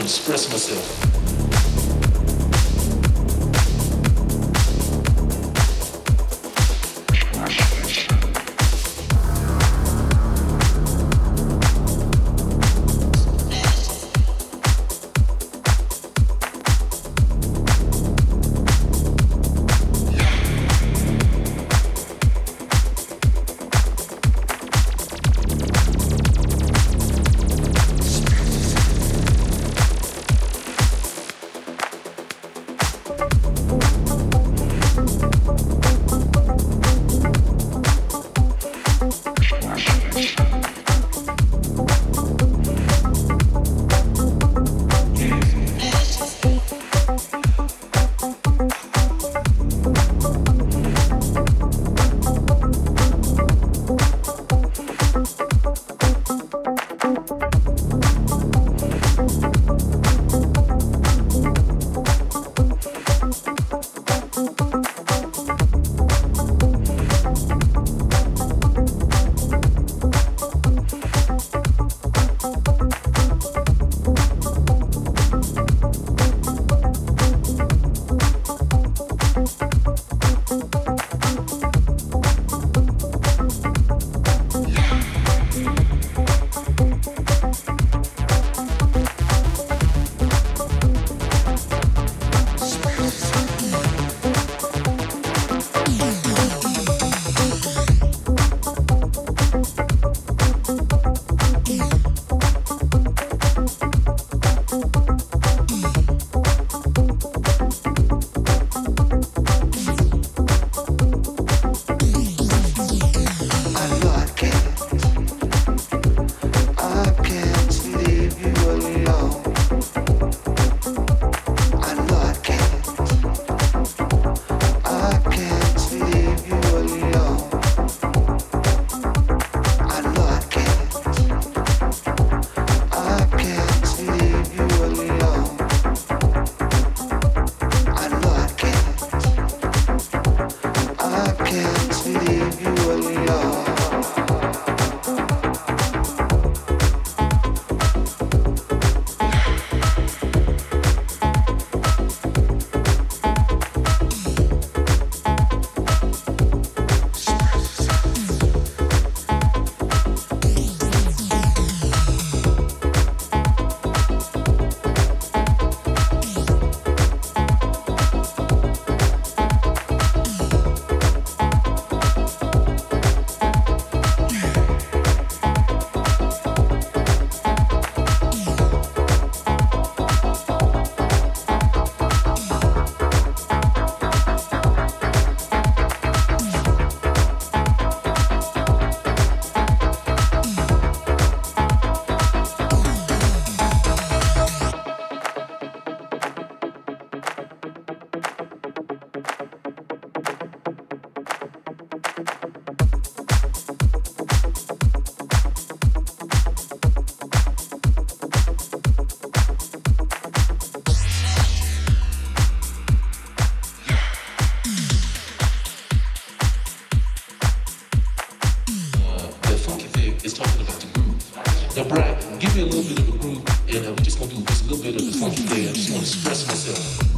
express Now, Brian, give me a little bit of a groove, and uh, we're just gonna do a little bit of the funky thing. I just want to express myself.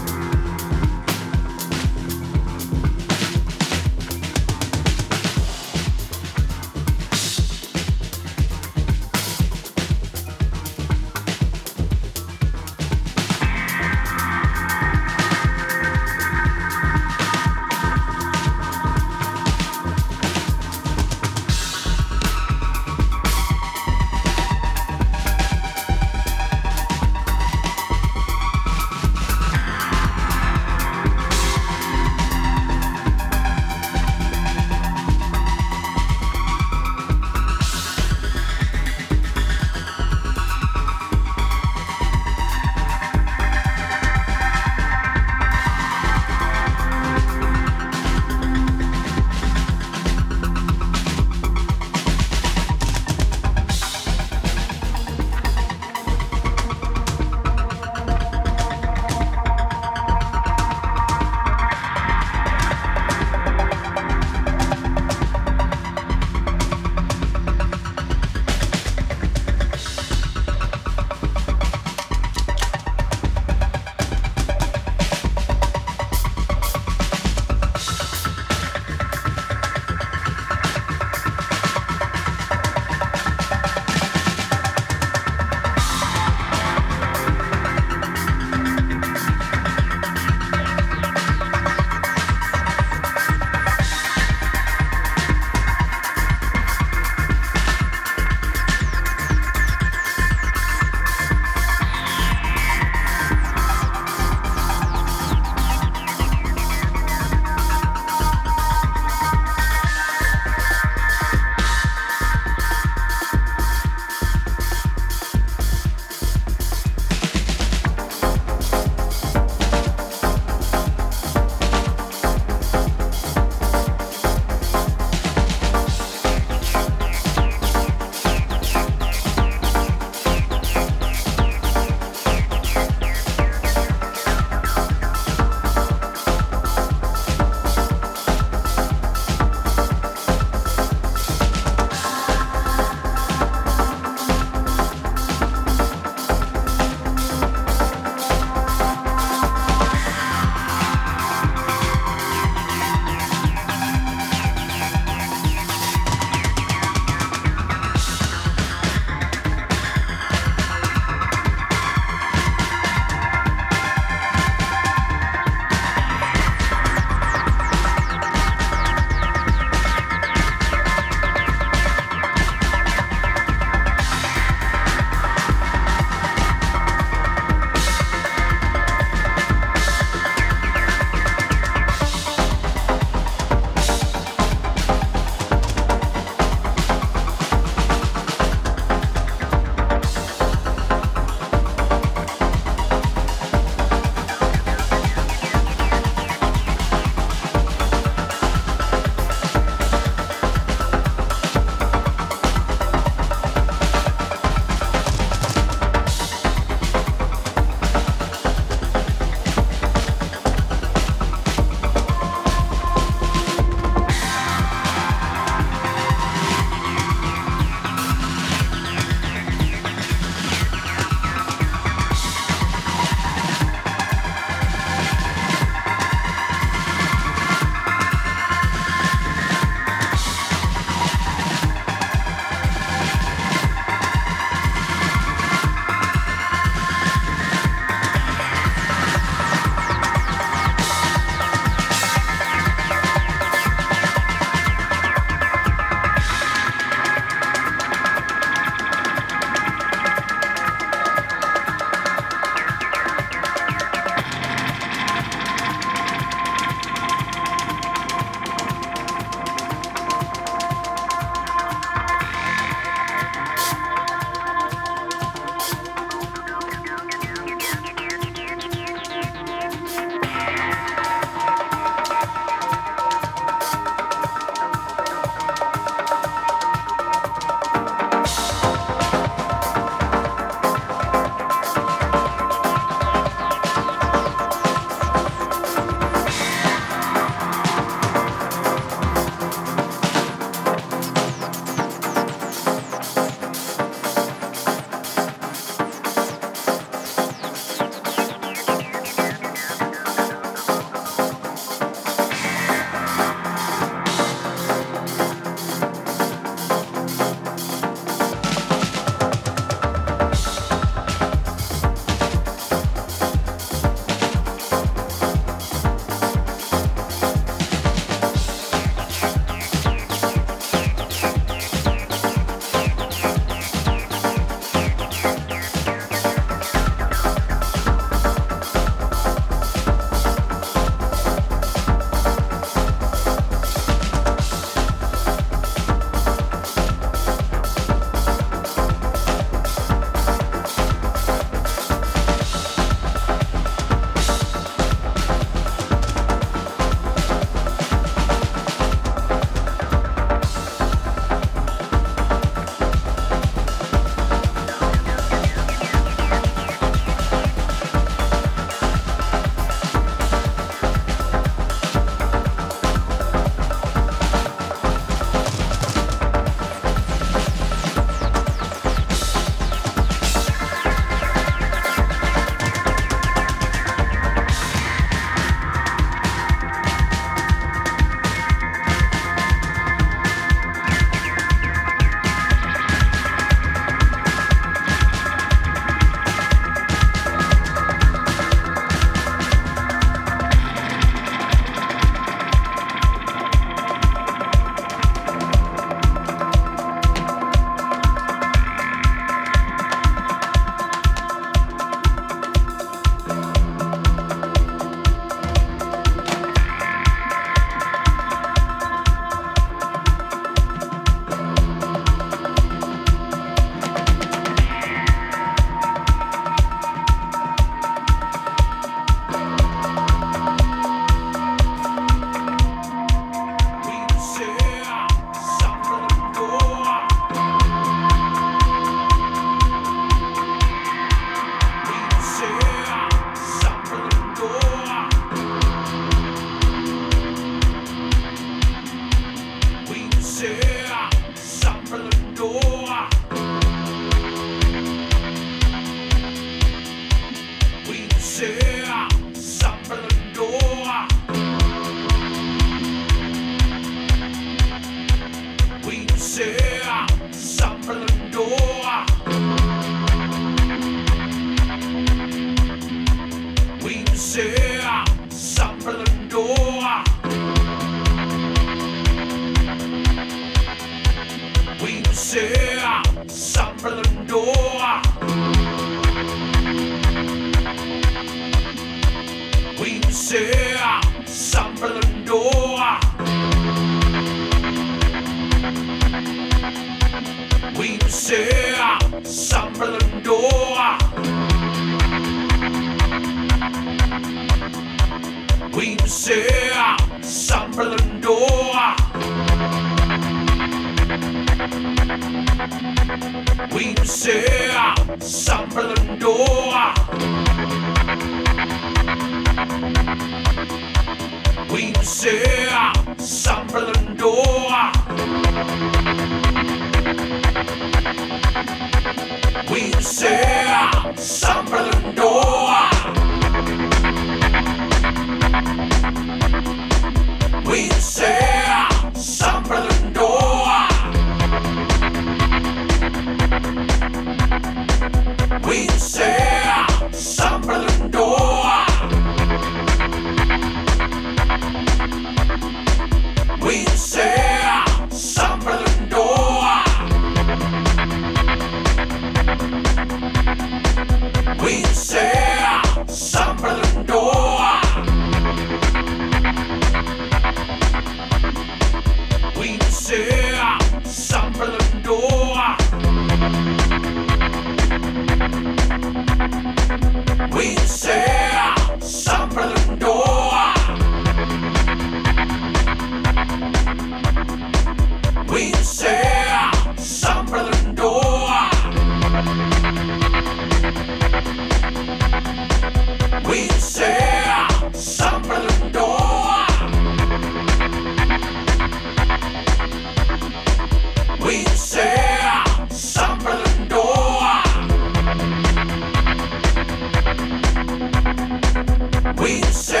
we say.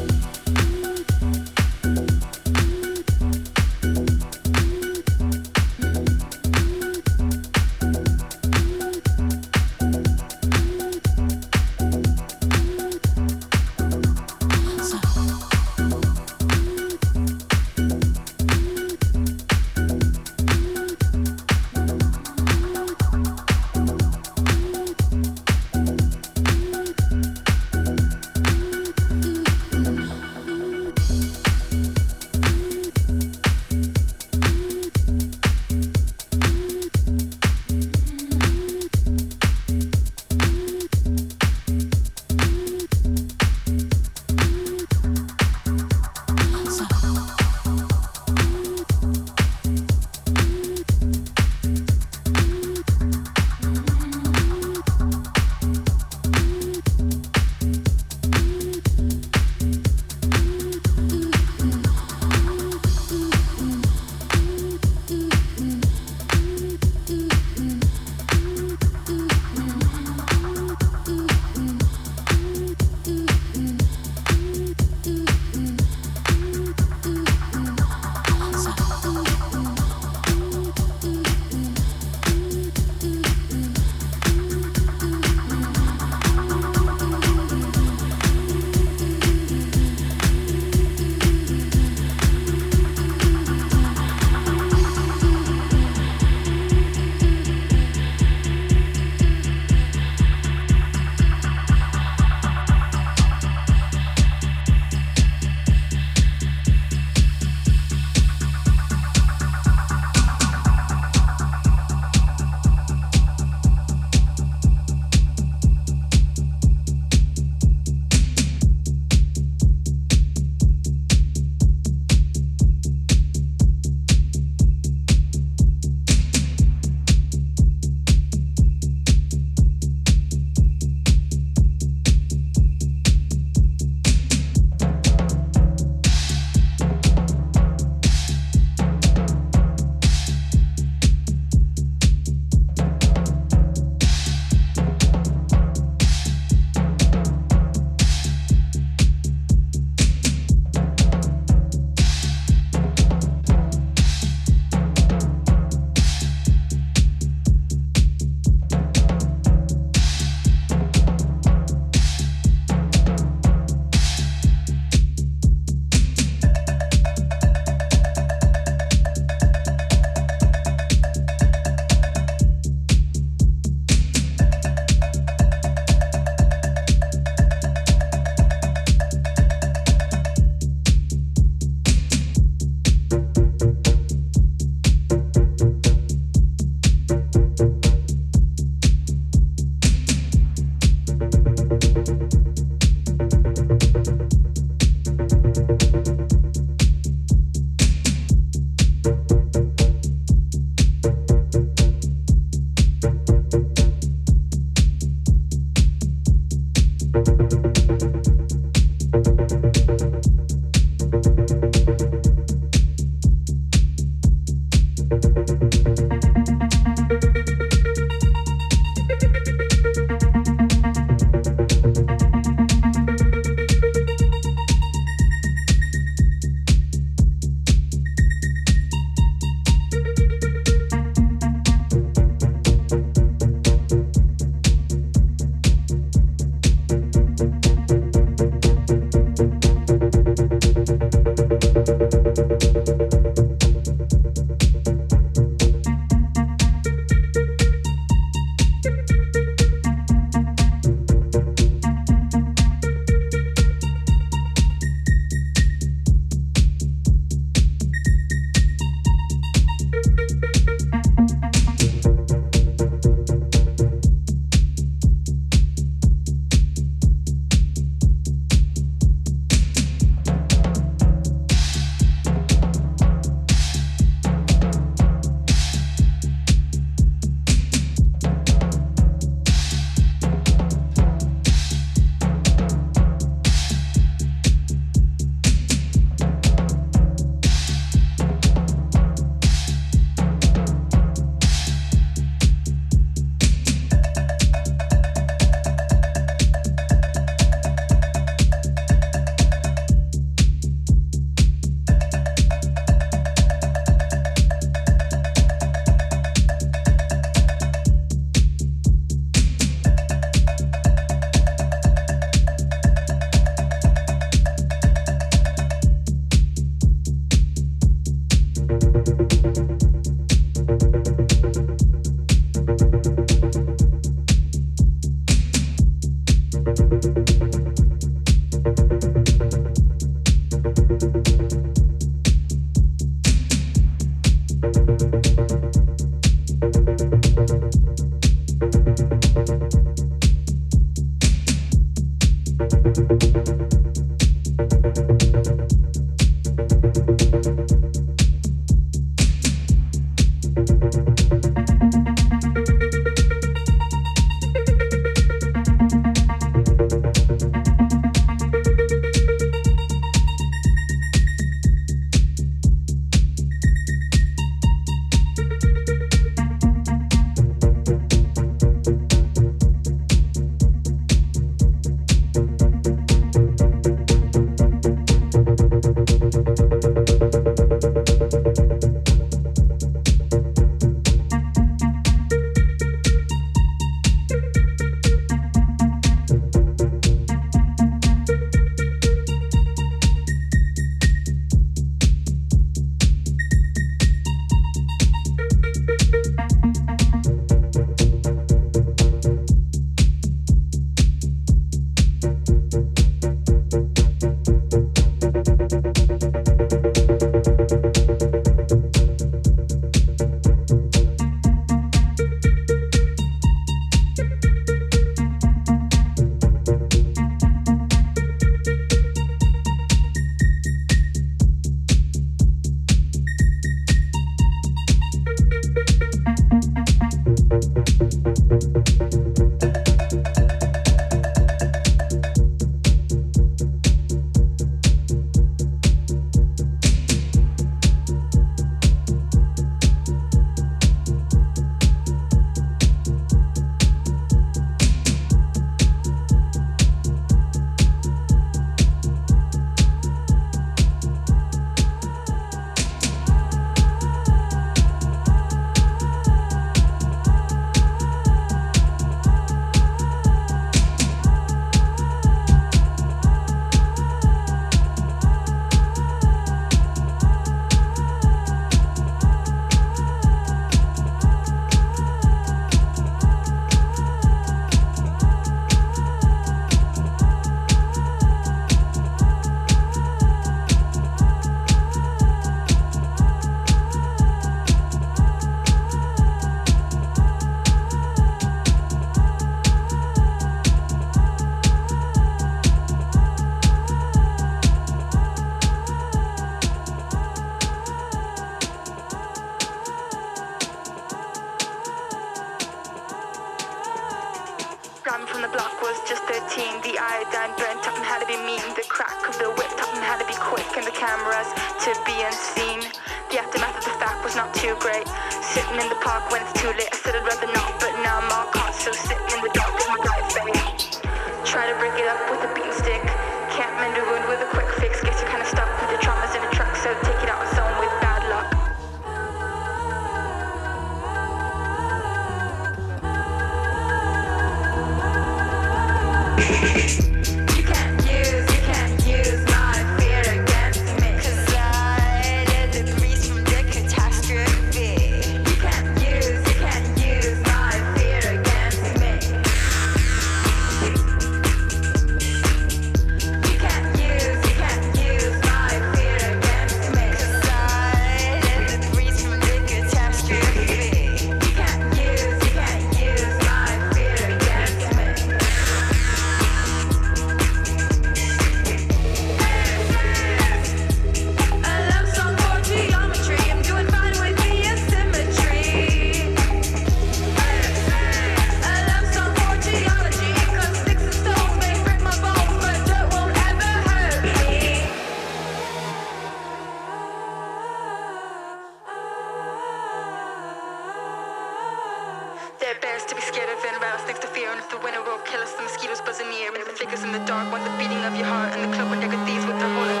Dead bears to be scared of and rouse next to fear. And if the winter will kill us, the mosquitoes buzzing near. And if it flickers in the dark, want the beating of your heart. And the club would deck with these with their whole and